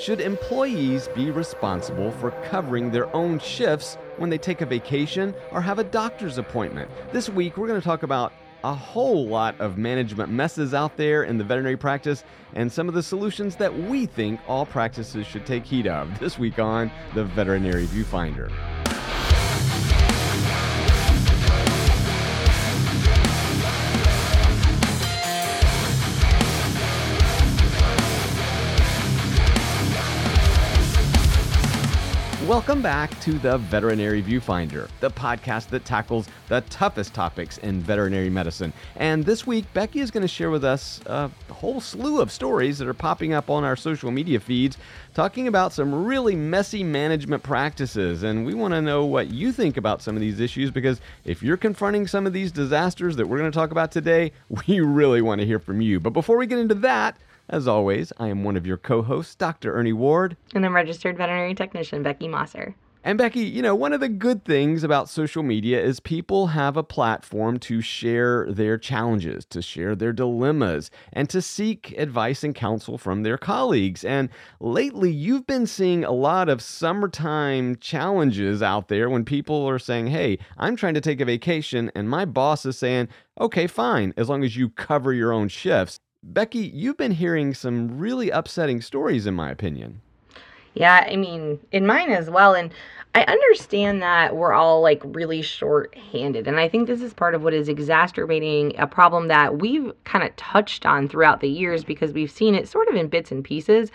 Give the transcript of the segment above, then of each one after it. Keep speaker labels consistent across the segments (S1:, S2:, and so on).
S1: should employees be responsible for covering their own shifts when they take a vacation or have a doctor's appointment? This week, we're going to talk about a whole lot of management messes out there in the veterinary practice and some of the solutions that we think all practices should take heed of this week on the Veterinary Viewfinder. Welcome back to the Veterinary Viewfinder, the podcast that tackles the toughest topics in veterinary medicine. And this week, Becky is going to share with us a whole slew of stories that are popping up on our social media feeds talking about some really messy management practices. And we want to know what you think about some of these issues because if you're confronting some of these disasters that we're going to talk about today, we really want to hear from you. But before we get into that, as always, I am one of your co hosts, Dr. Ernie Ward.
S2: And I'm registered veterinary technician Becky Mosser.
S1: And Becky, you know, one of the good things about social media is people have a platform to share their challenges, to share their dilemmas, and to seek advice and counsel from their colleagues. And lately, you've been seeing a lot of summertime challenges out there when people are saying, Hey, I'm trying to take a vacation, and my boss is saying, Okay, fine, as long as you cover your own shifts. Becky, you've been hearing some really upsetting stories, in my opinion.
S2: Yeah, I mean, in mine as well. And I understand that we're all like really short handed. And I think this is part of what is exacerbating a problem that we've kind of touched on throughout the years because we've seen it sort of in bits and pieces.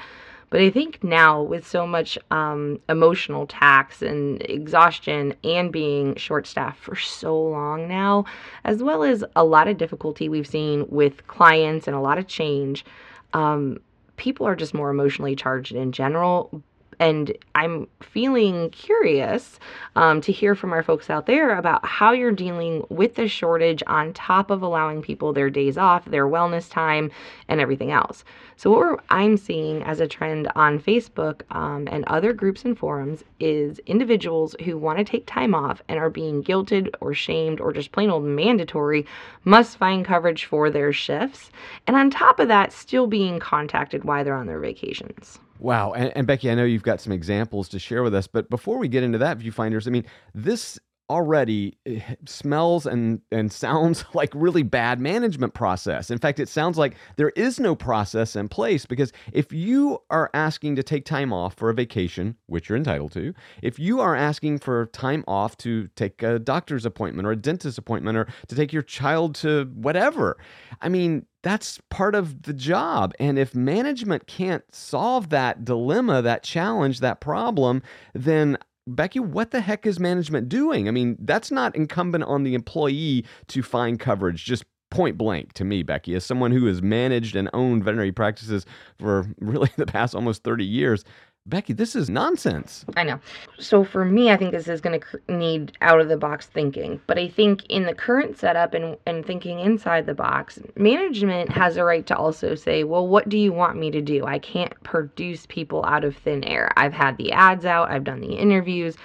S2: But I think now, with so much um, emotional tax and exhaustion and being short staffed for so long now, as well as a lot of difficulty we've seen with clients and a lot of change, um, people are just more emotionally charged in general and I'm feeling curious um, to hear from our folks out there about how you're dealing with the shortage on top of allowing people their days off, their wellness time, and everything else. So, what I'm seeing as a trend on Facebook um, and other groups and forums is individuals who want to take time off and are being guilted or shamed or just plain old mandatory must find coverage for their shifts. And on top of that, still being contacted while they're on their vacations.
S1: Wow. And, and, Becky, I know you've got some examples to share with us, but before we get into that, viewfinders, I mean, this already eh, smells and, and sounds like really bad management process. In fact, it sounds like there is no process in place because if you are asking to take time off for a vacation, which you're entitled to, if you are asking for time off to take a doctor's appointment or a dentist appointment or to take your child to whatever, I mean, that's part of the job. And if management can't solve that dilemma, that challenge, that problem, then Becky, what the heck is management doing? I mean, that's not incumbent on the employee to find coverage, just point blank to me, Becky, as someone who has managed and owned veterinary practices for really the past almost 30 years. Becky, this is nonsense.
S2: I know. So for me, I think this is going to cr- need out of the box thinking. But I think in the current setup and, and thinking inside the box, management has a right to also say, well, what do you want me to do? I can't produce people out of thin air. I've had the ads out, I've done the interviews.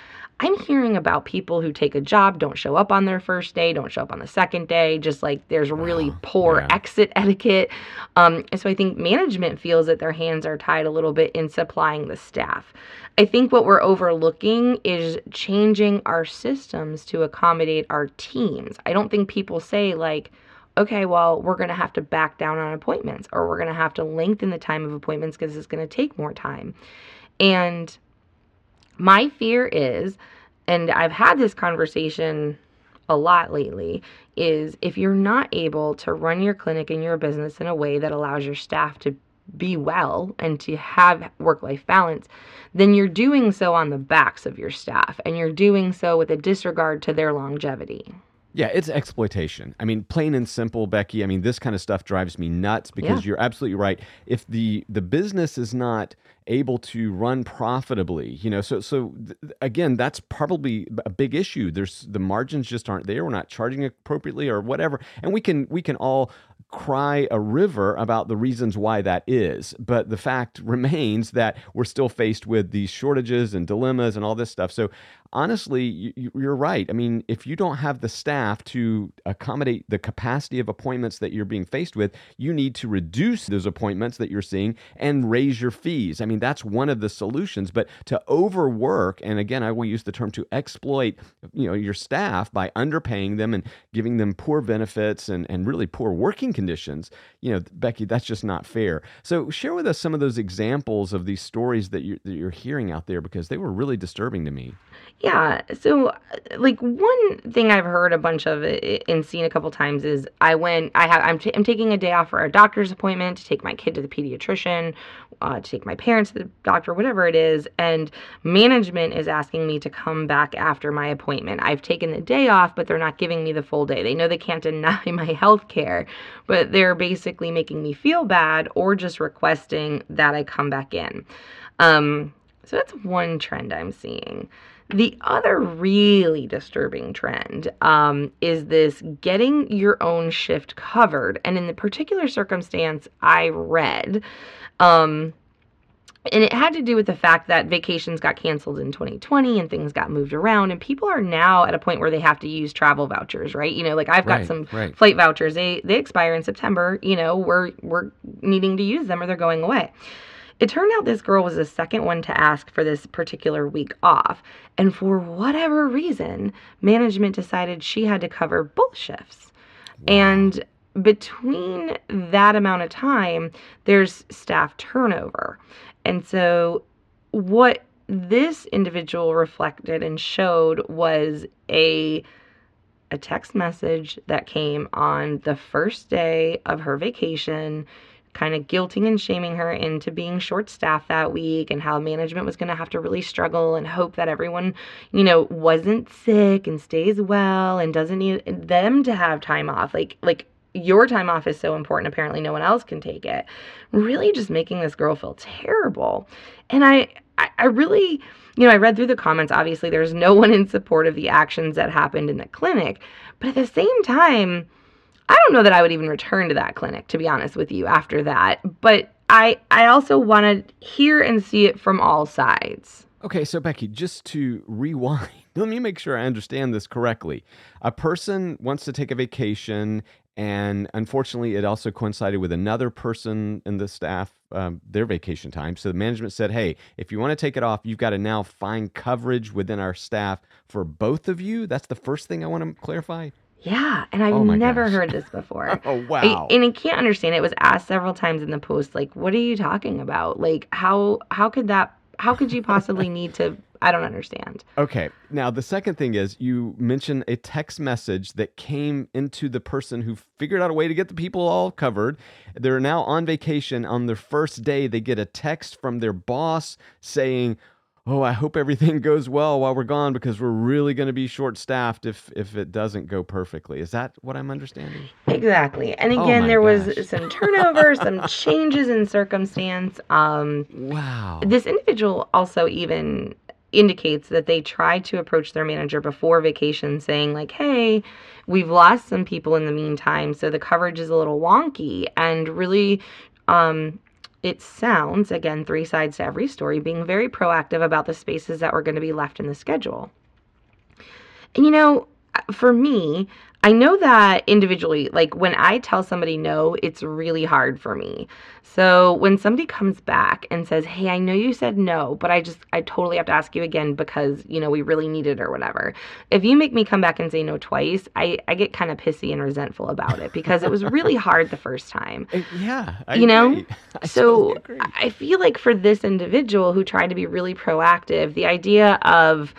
S2: I'm hearing about people who take a job, don't show up on their first day, don't show up on the second day, just like there's really poor yeah. exit etiquette. Um, and so I think management feels that their hands are tied a little bit in supplying the staff. I think what we're overlooking is changing our systems to accommodate our teams. I don't think people say, like, okay, well, we're going to have to back down on appointments or we're going to have to lengthen the time of appointments because it's going to take more time. And my fear is, and I've had this conversation a lot lately, is if you're not able to run your clinic and your business in a way that allows your staff to be well and to have work life balance, then you're doing so on the backs of your staff and you're doing so with a disregard to their longevity.
S1: Yeah, it's exploitation. I mean, plain and simple, Becky. I mean, this kind of stuff drives me nuts because yeah. you're absolutely right. If the the business is not able to run profitably, you know, so so th- again, that's probably a big issue. There's the margins just aren't there. We're not charging appropriately or whatever, and we can we can all cry a river about the reasons why that is. But the fact remains that we're still faced with these shortages and dilemmas and all this stuff. So honestly, you, you're right. I mean, if you don't have the staff to accommodate the capacity of appointments that you're being faced with, you need to reduce those appointments that you're seeing and raise your fees. I mean, that's one of the solutions. But to overwork, and again, I will use the term to exploit, you know, your staff by underpaying them and giving them poor benefits and, and really poor working conditions, you know, Becky, that's just not fair. So share with us some of those examples of these stories that you're, that you're hearing out there because they were really disturbing to me.
S2: Yeah. So, like one thing I've heard a bunch of and seen a couple times is I went. I have. I'm, t- I'm taking a day off for a doctor's appointment to take my kid to the pediatrician, uh, to take my parents to the doctor, whatever it is, and management is asking me to come back after my appointment. I've taken the day off, but they're not giving me the full day. They know they can't deny my health care, but they're basically making me feel bad or just requesting that I come back in. Um, so that's one trend I'm seeing. The other really disturbing trend um, is this getting your own shift covered. And in the particular circumstance I read, um, and it had to do with the fact that vacations got canceled in 2020 and things got moved around and people are now at a point where they have to use travel vouchers right you know like i've got
S1: Right,
S2: some
S1: right.
S2: flight vouchers they they expire in september you know we're we're needing to use them or they're going away it turned out this girl was the second one to ask for this particular week off and for whatever reason management decided she had to cover both shifts and between that amount of time, there's staff turnover. And so, what this individual reflected and showed was a a text message that came on the first day of her vacation kind of guilting and shaming her into being short staffed that week and how management was going to have to really struggle and hope that everyone, you know, wasn't sick and stays well and doesn't need them to have time off. Like like your time off is so important apparently no one else can take it. Really just making this girl feel terrible. And I I, I really you know, I read through the comments. Obviously, there's no one in support of the actions that happened in the clinic. But at the same time, I don't know that I would even return to that clinic, to be honest with you, after that. But I I also want to hear and see it from all sides.
S1: Okay, so Becky, just to rewind, let me make sure I understand this correctly. A person wants to take a vacation, and unfortunately, it also coincided with another person in the staff, um, their vacation time. So the management said, hey, if you want to take it off, you've got to now find coverage within our staff for both of you. That's the first thing I want to clarify.
S2: Yeah, and I've
S1: Oh
S2: never
S1: gosh.
S2: heard this before.
S1: Oh,
S2: I,
S1: wow.
S2: and I can't understand. It was asked several times in the post, like, "What are you talking about? Like, how how could that? How could you possibly need to? I don't understand."
S1: Okay. Now, the second thing is you mentioned a text message that came into the person who figured out a way to get the people all covered. They're now on vacation. On their first day, they get a text from their boss saying, Oh, I hope everything goes well while we're gone because we're really going to be short staffed if, if it doesn't go perfectly. Is that what I'm understanding?
S2: Exactly. And
S1: Oh
S2: again,
S1: my
S2: there was some turnover, some changes in circumstance. Um,
S1: Wow.
S2: This individual also even indicates that they tried to approach their manager before vacation saying like, "Hey, we've lost some people in the meantime, so the coverage is a little wonky." And really um it sounds again three sides to every story being very proactive about the spaces that were going to be left in the schedule. And you know, for me, I know that individually, like when I tell somebody no, it's really hard for me. So when somebody comes back and says, Hey, I know you said no, but I just, I totally have to ask you again because, you know, we really need it or whatever. If you make me come back and say no twice, I, I get kind of pissy and resentful about it because it was really hard the first time.
S1: Uh, yeah. I
S2: You know?
S1: agree. I
S2: So
S1: totally.
S2: I feel like for this individual who tried to be really proactive, the idea of,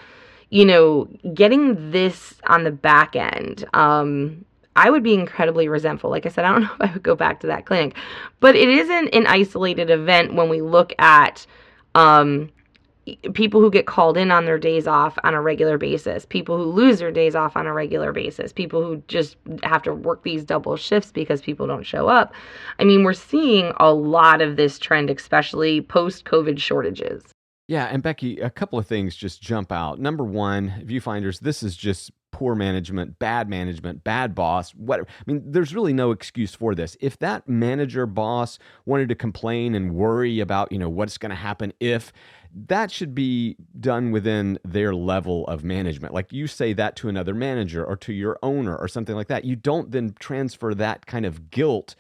S2: you know, getting this on the back end, um, I would be incredibly resentful. Like I said, I don't know if I would go back to that clinic, but it isn't an isolated event when we look at um, people who get called in on their days off on a regular basis, people who lose their days off on a regular basis, people who just have to work these double shifts because people don't show up. I mean, we're seeing a lot of this trend, especially post COVID shortages.
S1: Yeah, and Becky, a couple of things just jump out. Number one, viewfinders, this is just poor management, bad management, bad boss, whatever. I mean, there's really no excuse for this. If that manager boss wanted to complain and worry about, you know, what's going to happen if that should be done within their level of management. Like you say that to another manager or to your owner or something like that. You don't then transfer that kind of guilt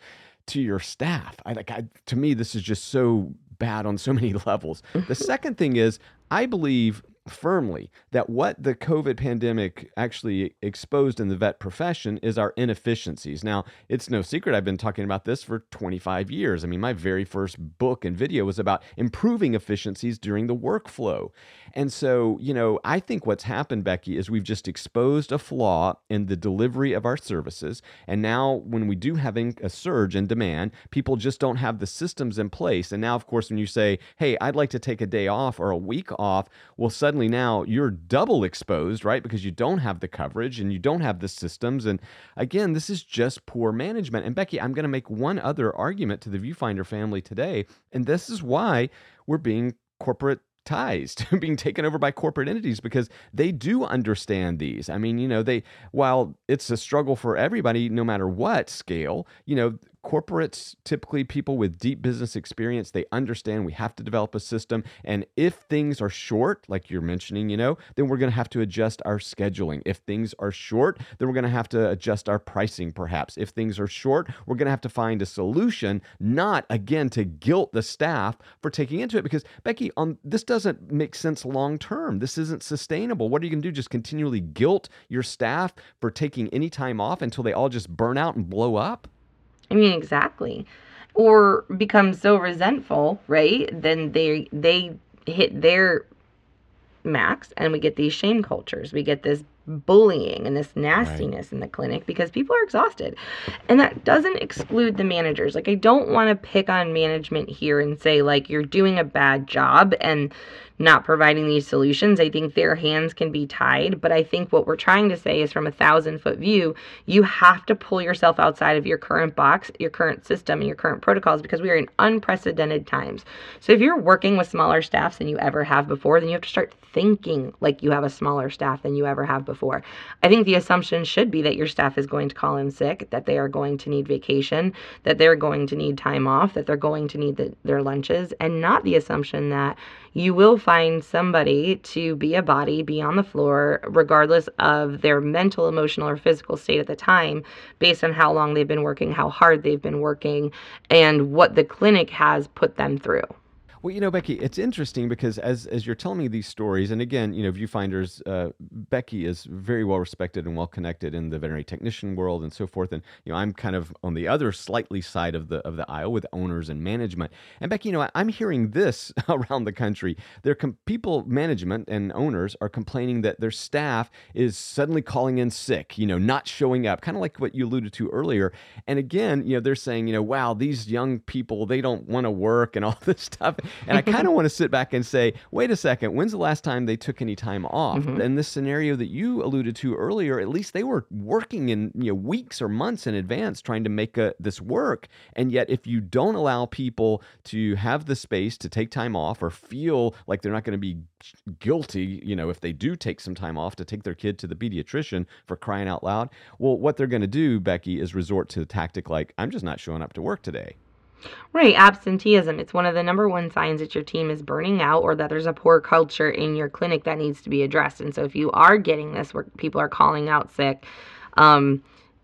S1: to your staff. I like I, to me this is just so bad on so many levels. the second thing is I believe firmly that what the COVID pandemic actually exposed in the vet profession is our inefficiencies. Now, it's no secret I've been talking about this for 25 years. I mean, my very first book and video was about improving efficiencies during the workflow. And so, you know, I think what's happened, Becky, is we've just exposed a flaw in the delivery of our services. And now, when we do having a surge in demand, people just don't have the systems in place. And now, of course, when you say, hey, I'd like to take a day off or a week off, well, suddenly now you're double exposed, right? Because you don't have the coverage and you don't have the systems. And again, this is just poor management. And Becky, I'm going to make one other argument to the Viewfinder family today. And this is why we're being corporate ties to being taken over by corporate entities because they do understand these. I mean, you know, they while it's a struggle for everybody no matter what scale, you know, corporates typically people with deep business experience they understand we have to develop a system. And if things are short like you're mentioning you know then we're going to have to adjust our scheduling. If things are short then we're going to have to adjust our pricing perhaps. If things are short we're going to have to find a solution not again to guilt the staff for taking into it. Because becky on this doesn't make sense long term this isn't sustainable. What are you going to do? Just continually guilt your staff for taking any time off until they all just burn out and blow up
S2: I mean, exactly. Or become so resentful, right? Then they they hit their max and we get these shame cultures. We get this bullying and this nastiness right. in the clinic because people are exhausted. And that doesn't exclude the managers. Like I don't want to pick on management here and say like you're doing a bad job and not providing these solutions. I think their hands can be tied, but I think what we're trying to say is from a thousand foot view, you have to pull yourself outside of your current box, your current system, and your current protocols because we are in unprecedented times. So if you're working with smaller staffs than you ever have before, then you have to start thinking like you have a smaller staff than you ever have before. I think the assumption should be that your staff is going to call in sick, that they are going to need vacation, that they're going to need time off, that they're going to need the, their lunches, and not the assumption that you will find somebody to be a body, be on the floor, regardless of their mental, emotional, or physical state at the time, based on how long they've been working, how hard they've been working, and what the clinic has put them through.
S1: Well, you know, Becky, it's interesting because as as you're telling me these stories, and again, you know, viewfinders, uh, Becky is very well respected and well connected in the veterinary technician world and so forth. And you know, I'm kind of on the other slightly side of the of the aisle with owners and management. And Becky, you know, I, am hearing this around the country. There, com- people, management and owners are complaining that their staff is suddenly calling in sick. You know, not showing up, kind of like what you alluded to earlier. And again, you know, they're saying, you know, wow, these young people, they don't want to work and all this stuff. And I kind of want to sit back and say, wait a second, when's the last time they took any time off? Mm-hmm. And this scenario that you alluded to earlier, at least they were working in you know weeks or months in advance trying to make a, this work. And yet, if you don't allow people to have the space to take time off or feel like they're not going to be guilty, you know, if they do take some time off to take their kid to the pediatrician for crying out loud, well, what they're going to do, Becky, is resort to a tactic like, I'm just not showing up to work today.
S2: Right, absenteeism. It's one of the number one signs that your team is burning out or that there's a poor culture in your clinic that needs to be addressed. And so if you are getting this where people are calling out sick um,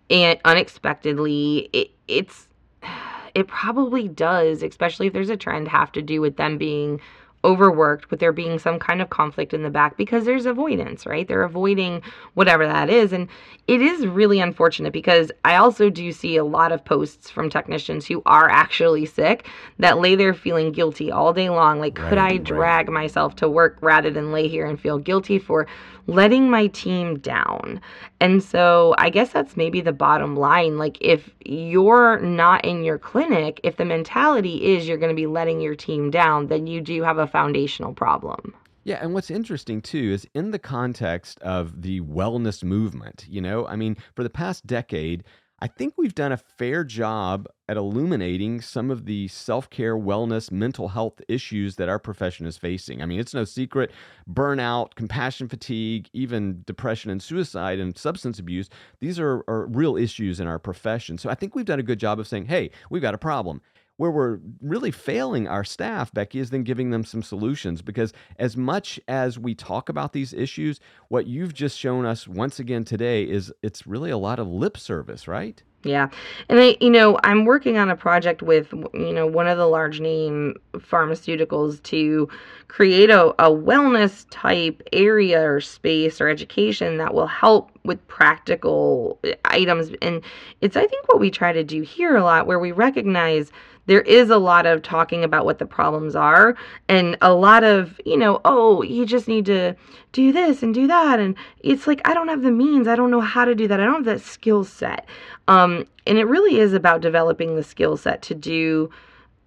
S2: and unexpectedly, it, it's it probably does, especially if there's a trend, have to do with them being overworked, with there being some kind of conflict in the back because there's avoidance, right? They're avoiding whatever that is. And it is really unfortunate because I also do see a lot of posts from technicians who are actually sick that lay there feeling guilty all day long. Like, right, could I drag right. myself to work rather than lay here and feel guilty for letting my team down? And so I guess that's maybe the bottom line. Like, if you're not in your clinic, if the mentality is you're going to be letting your team down, then you do have a foundational problem.
S1: Yeah, and what's interesting too is in the context of the wellness movement, you know, I mean, for the past decade, I think we've done a fair job at illuminating some of the self care, wellness, mental health issues that our profession is facing. I mean, it's no secret burnout, compassion fatigue, even depression and suicide and substance abuse. These are, are real issues in our profession. So I think we've done a good job of saying, hey, we've got a problem where we're really failing our staff, Becky, is then giving them some solutions. Because as much as we talk about these issues, what you've just shown us once again today is it's really a lot of lip service, right?
S2: Yeah. And I, you know, I'm working on a project with, you know, one of the large name pharmaceuticals to create a, a wellness type area or space or education that will help with practical items. And it's, I think, what we try to do here a lot, where we recognize there is a lot of talking about what the problems are and a lot of, you know, oh, you just need to do this and do that. And it's like, I don't have the means. I don't know how to do that. I don't have that skill set. Um, and it really is about developing the skill set to do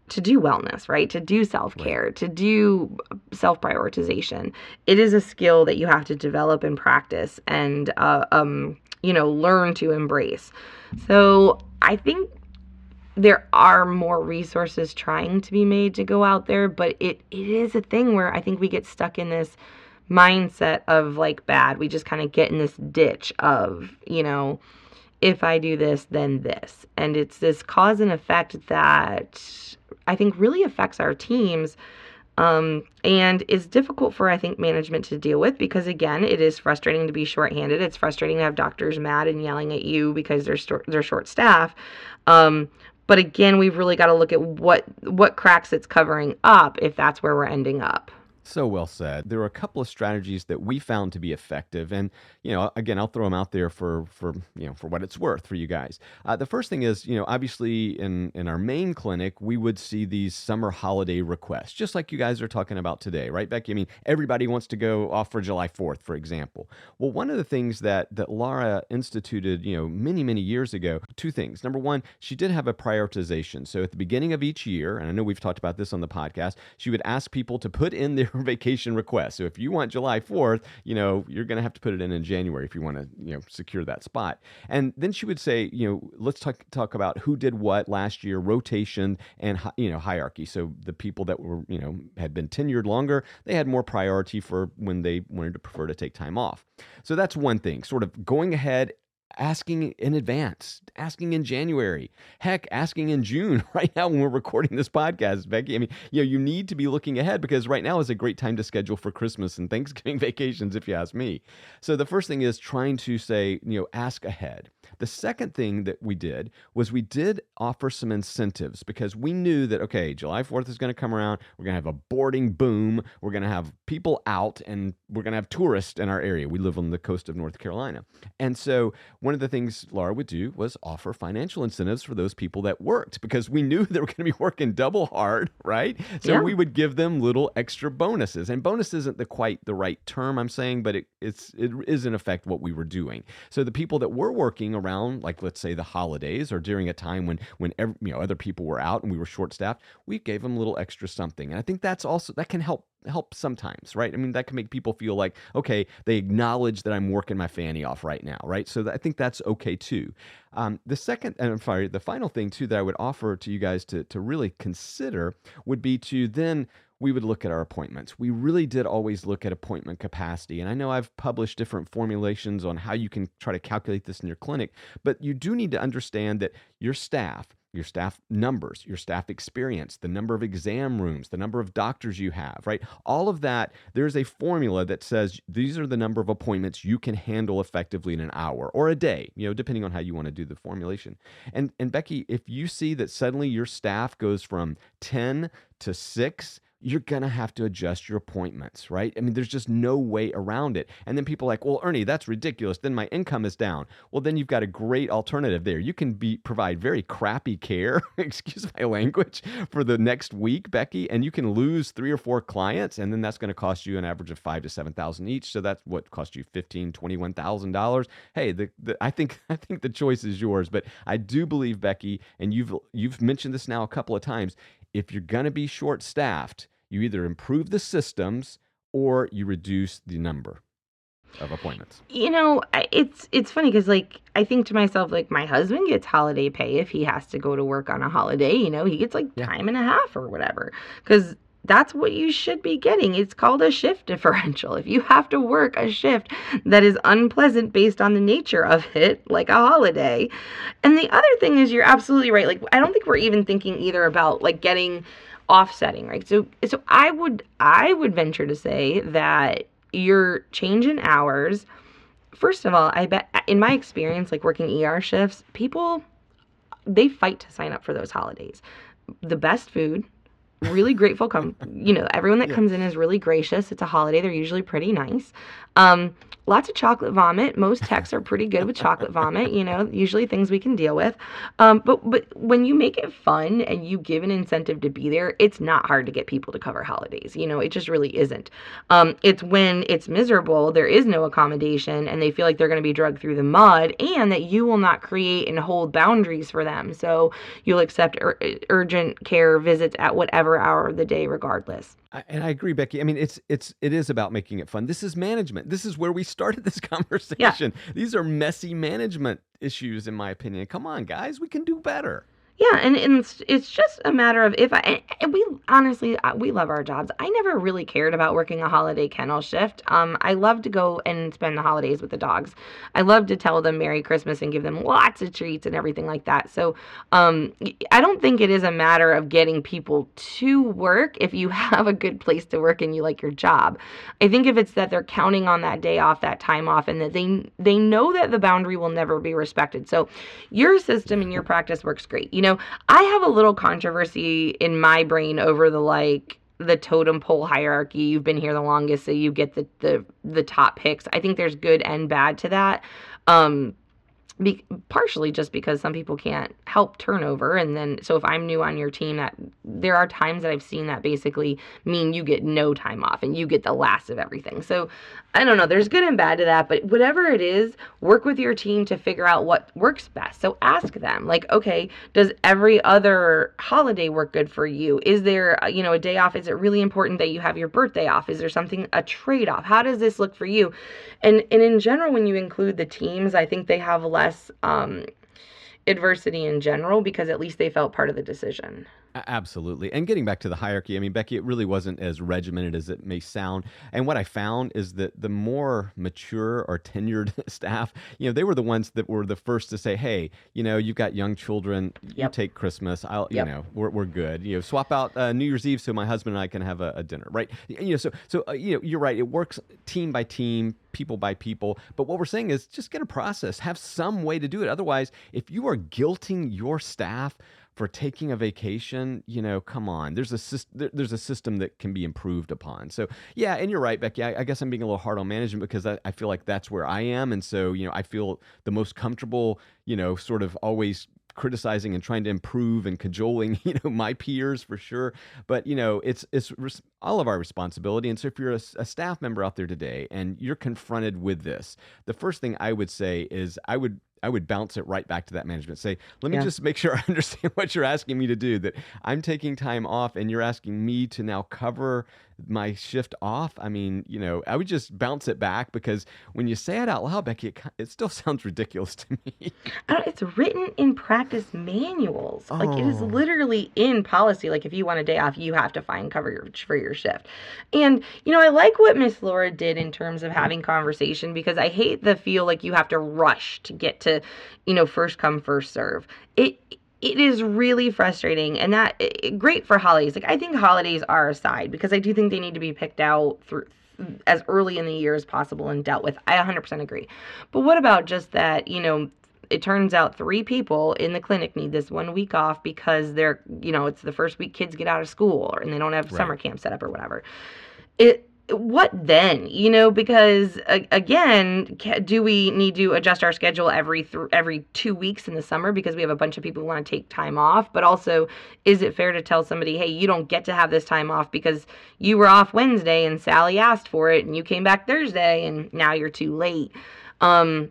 S2: to do wellness, right? To do self-care, right. to do self-prioritization. It is a skill that you have to develop and practice and uh, um, you know, learn to embrace. So, I think there are more resources trying to be made to go out there, but it, it is a thing where I think we get stuck in this mindset of like bad. We just kind of get in this ditch of, you know, if I do this, then this. And it's this cause and effect that I think really affects our teams. Um, and is difficult for I think management to deal with because again, it is frustrating to be shorthanded. It's frustrating to have doctors mad and yelling at you because they're st- they're short staff. Um, but again, we've really got to look at what what cracks it's covering up if that's where we're ending up.
S1: So well said. There are a couple of strategies that we found to be effective, and you know, again, I'll throw them out there for for you know for what it's worth for you guys. Uh, the first thing is, you know, obviously in in our main clinic, we would see these summer holiday requests, just like you guys are talking about today, right, Becky? I mean, everybody wants to go off for July Fourth, for example. Well, one of the things that that Laura instituted, you know, many many years ago, two things. Number one, she did have a prioritization. So at the beginning of each year, and I know we've talked about this on the podcast, she would ask people to put in their vacation request. So if you want July 4th, you know, you're going to have to put it in in January if you want to, you know, secure that spot. And then she would say, you know, let's talk talk about who did what last year, rotation and you know, hierarchy. So the people that were, you know, had been tenured longer, they had more priority for when they wanted to prefer to take time off. So that's one thing, sort of going ahead asking in advance, asking in January, heck, asking in June, right now when we're recording this podcast, Becky. I mean, you know, you need to be looking ahead because right now is a great time to schedule for Christmas and Thanksgiving vacations, if you ask me. So the first thing is trying to say, you know, ask ahead. The second thing that we did was we did offer some incentives because we knew that, okay, July 4th is going to come around. We're going to have a boarding boom. We're going to have people out and we're going to have tourists in our area. We live on the coast of North Carolina. And so one of the things Laura would do was offer financial incentives for those people that worked because we knew they were going to be working double hard, right? So yeah. we would give them little extra bonuses. And bonus isn't the quite the right term I'm saying, but it, it's it is in effect what we were doing. So the people that were working around like let's say the holidays or during a time when when every, you know other people were out and we were short staffed, we gave them a little extra something. And I think that's also that can help help sometimes, right? I mean, that can make people feel like, okay, they acknowledge that I'm working my fanny off right now, right? So I think that's okay too. Um, the second, and I'm sorry, the final thing too that I would offer to you guys to to really consider would be to then we would look at our appointments. We really did always look at appointment capacity. And I know I've published different formulations on how you can try to calculate this in your clinic, but you do need to understand that your staff, your staff numbers, your staff experience, the number of exam rooms, the number of doctors you have, right? All of that, there's a formula that says these are the number of appointments you can handle effectively in an hour or a day, you know, depending on how you want to do the formulation. And and Becky, if you see that suddenly your staff goes from 10 to 6, you're going to have to adjust your appointments, right? I mean, there's just no way around it. And then people are like, well, Ernie, that's ridiculous. Then my income is down. Well, then you've got a great alternative there. You can be provide very crappy care, excuse my language, for the next week, Becky, and you can lose three or four clients, and then that's going to cost you an average of five to seven thousand each. So that's what cost you fifteen, twenty-one thousand dollars. Hey, the, the I think I think the choice is yours, but I do believe, Becky, and you've you've mentioned this now a couple of times if you're going to be short staffed, you either improve the systems or you reduce the number. of appointments.
S2: You know, it's it's funny because like I think to myself like my husband gets holiday pay if he has to go to work on a holiday. You know, he gets like yeah. time and a half or whatever because that's what you should be getting. It's called a shift differential. If you have to work a shift that is unpleasant based on the nature of it, like a holiday. And the other thing is you're absolutely right. Like I don't think we're even thinking either about like getting offsetting, right? So so I would I would venture to say that your change in hours first of all, I bet in my experience like working ER shifts, people they fight to sign up for those holidays. The best food, really grateful come you know everyone that yeah. comes in is really gracious. It's a holiday. They're usually pretty nice. Um, lots of chocolate vomit. Most techs are pretty good with chocolate vomit you know usually things we can deal with. Um, but but when you make it fun and you give an incentive to be there it's not hard to get people to cover holidays. You know it just really isn't. Um, it's when it's miserable there is no accommodation and they feel like they're going to be dragged through the mud and that you will not create and hold boundaries for them. So you'll accept ur- urgent care visits at whatever whatever hour of the day regardless.
S1: I, and I agree, Becky. I mean, it's it's it is about making it fun. This is management. This is where we started this conversation. Yeah. These are messy management issues, in my opinion. Come on, guys, we can do better.
S2: Yeah, and, it's, it's just a matter of if I we honestly we love our jobs. I never really cared about working a holiday kennel shift. Um, I love to go and spend the holidays with the dogs. I love to tell them Merry Christmas and give them lots of treats and everything like that. So, um, I don't think it is a matter of getting people to work if you have a good place to work and you like your job. I think if it's that they're counting on that day off, that time off, and that they they know that the boundary will never be respected. So, your system and your practice works great. You know know, I have a little controversy in my brain over the like the totem pole hierarchy. You've been here the longest, so you get the the the top picks. I think there's good and bad to that. Um, be, partially just because some people can't help turnover and then so if i'm new on your team that there are times that i've seen that basically mean you get no time off and you get the last of everything. So i don't know there's good and bad to that but whatever it is work with your team to figure out what works best. So ask them like okay does every other holiday work good for you? Is there uh, you know a day off? Is it really important that you have your birthday off? Is there something a trade off how does this look for you? And and in general when you include the teams i think they have less less um, adversity in general because at least they felt part of the decision.
S1: Absolutely. And getting back to the hierarchy, I mean, Becky, it really wasn't as regimented as it may sound. And what I found is that the more mature or tenured staff, you know, they were the ones that were the first to say, hey, you know, you've got young children, you yep. take Christmas, I'll, yep. you know, we're, we're good. You know, swap out uh, New Year's Eve so my husband and I can have a, a dinner, right? You know, so, so uh, you know, you're right. It works team by team, people by people. But what we're saying is just get a process, have some way to do it. Otherwise, if you are guilting your staff, for taking a vacation, you know, come on. There's a there's a system that can be improved upon. So yeah, and you're right, Becky. I, I guess I'm being a little hard on management because I, I, feel like that's where I am, and so you know, I feel the most comfortable, you know, sort of always criticizing and trying to improve and cajoling, you know, my peers for sure. But you know, it's it's res- all of our responsibility. And so, if you're a, a staff member out there today and you're confronted with this, the first thing I would say is I would I would bounce it right back to that management. Say, let me yeah. just make sure I understand what you're asking me to do. That I'm taking time off, and you're asking me to now cover my shift off. I mean, you know, I would just bounce it back because when you say it out loud, Becky, it, it still sounds ridiculous to me.
S2: Uh, it's written in practice manuals. Oh. Like it is oh. literally in policy. Like if you want a day off, you have to find coverage for your shift. And you know, I like what Miss Laura did in terms of having conversation because I hate the feel like you have to rush to get to, you know, first come first serve. It it is really frustrating and that it, great for holidays like i think holidays are a side because i do think they need to be picked out through as early in the year as possible and dealt with i 100% agree but what about just that you know it turns out three people in the clinic need this one week off because they're you know it's the first week kids get out of school or, and they don't have right. summer camp set up or whatever it what then? You know because again do we need to adjust our schedule every th- every 2 weeks in the summer because we have a bunch of people who want to take time off? But also is it fair to tell somebody hey you don't get to have this time off because you were off Wednesday and Sally asked for it and you came back Thursday and now you're too late? Um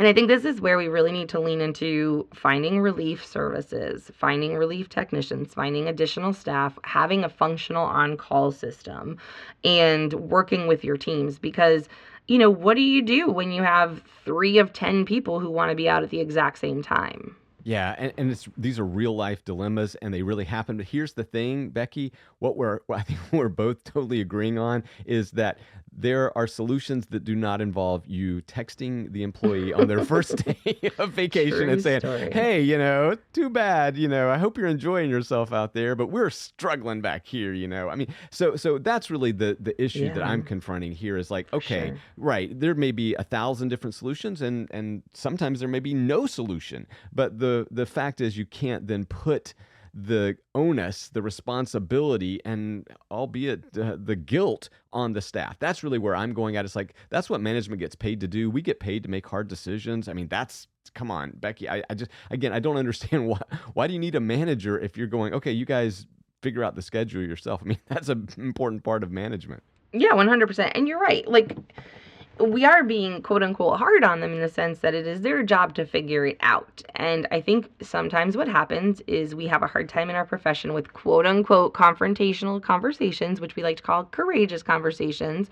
S2: and I think this is where we really need to lean into finding relief services, finding relief technicians, finding additional staff, having a functional on call system, and working with your teams because you know, what do you do when you have three of 10 people who want to be out at the exact same time?
S1: Yeah, and, and these are real life dilemmas, and they really happen. But here's the thing, Becky: what we're what I think we're both totally agreeing on is that there are solutions that do not involve you texting the employee on their first day of vacation
S2: True
S1: and saying,
S2: story.
S1: "Hey, you know, too bad. You know, I hope you're enjoying yourself out there, but we're struggling back here. You know, I mean, so so that's really the the issue that I'm confronting here is like, okay,
S2: sure.
S1: right, there may be a thousand different solutions, and and sometimes there may be no solution, but the the fact is you can't then put the onus, the responsibility, and albeit uh, the guilt on the staff. That's really where I'm going at. It's like that's what management gets paid to do. We get paid to make hard decisions. I mean, that's come on, Becky. I, I just again, I don't understand why. Why do you need a manager if you're going? Okay, you guys figure out the schedule yourself. I mean, that's an important part of management.
S2: Yeah, 100%. And you're right. Like, we are being quote unquote hard on them in the sense that it is their job to figure it out. And I think sometimes what happens is we have a hard time in our profession with quote unquote confrontational conversations, which we like to call courageous conversations,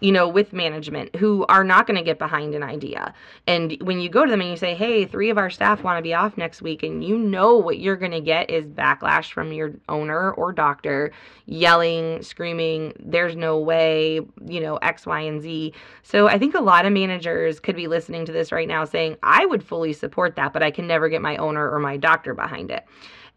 S2: you know, with management who are not going to get behind an idea. And when you go to them and you say, hey, three of our staff want to be off next week, and you know what you're going to get is backlash from your owner or doctor yelling, screaming, there's no way, you know, X, Y, and Z. So I think a lot of managers could be listening to this right now saying, I would fully support that, but I can never get my owner or my doctor behind it.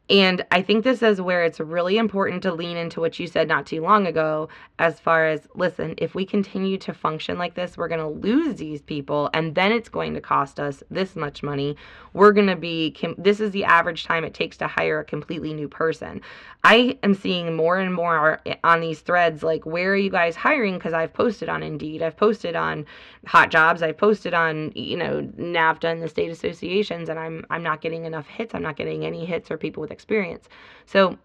S2: And I think this is where it's really important to lean into what you said not too long ago, as far as listen, if we continue to function like this, we're going to lose these people, and then it's going to cost us this much money. We're going to be, this is the average time it takes to hire a completely new person. I am seeing more and more eh, on these threads like, where are you guys hiring? Because I've posted on Indeed, I've posted on Hot Jobs, I've posted on, you know, NAVTA and the state associations, and I'm I'm not getting enough hits. I'm not getting any hits or people with experience. So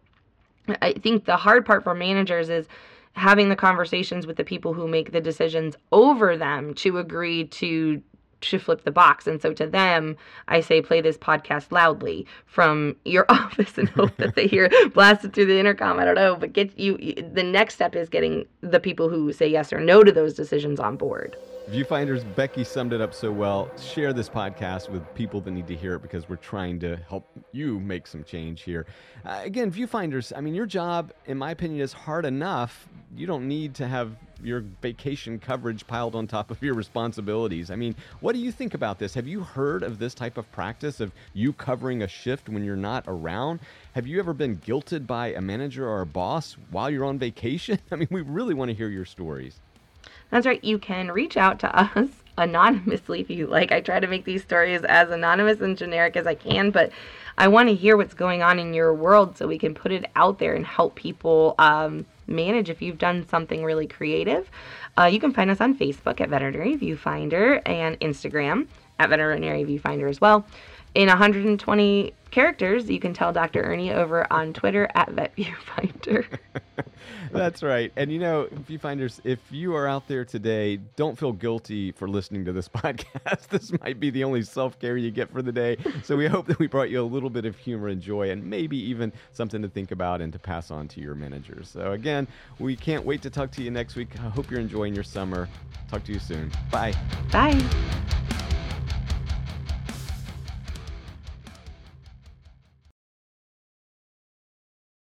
S2: I think the hard part for managers is having the conversations with the people who make the decisions over them to agree to to flip the box. And so to them, I say play this podcast loudly from your office and hope that they hear blasted through the intercom. I don't know, but get you the next step is getting the people who say yes or no to those decisions on board.
S1: Viewfinders, Becky summed it up so well. Share this podcast with people that need to hear it because we're trying to help you make some change here. Uh, again, Viewfinders, I mean, your job, in my opinion, is hard enough. You don't need to have your vacation coverage piled on top of your responsibilities. I mean, what do you think about this? Have you heard of this type of practice of you covering a shift when you're not around? Have you ever been guilted by a manager or a boss while you're on vacation? I mean, we really want to hear your stories.
S2: That's right. You can reach out to us anonymously if you like. I try to make these stories as anonymous and generic as I can, but I want to hear what's going on in your world so we can put it out there and help people um, manage if you've done something really creative. Uh, you can find us on Facebook at Veterinary Viewfinder and Instagram at Veterinary Viewfinder as well. In 120 characters, you can tell Dr. Ernie over on Twitter at VetViewfinder.
S1: That's right. And you know, viewfinders, if you are out there today, don't feel guilty for listening to this podcast. this might be the only self care you get for the day. So we hope that we brought you a little bit of humor and joy and maybe even something to think about and to pass on to your managers. So again, we can't wait to talk to you next week. I hope you're enjoying your summer. Talk to you soon. Bye.
S2: Bye.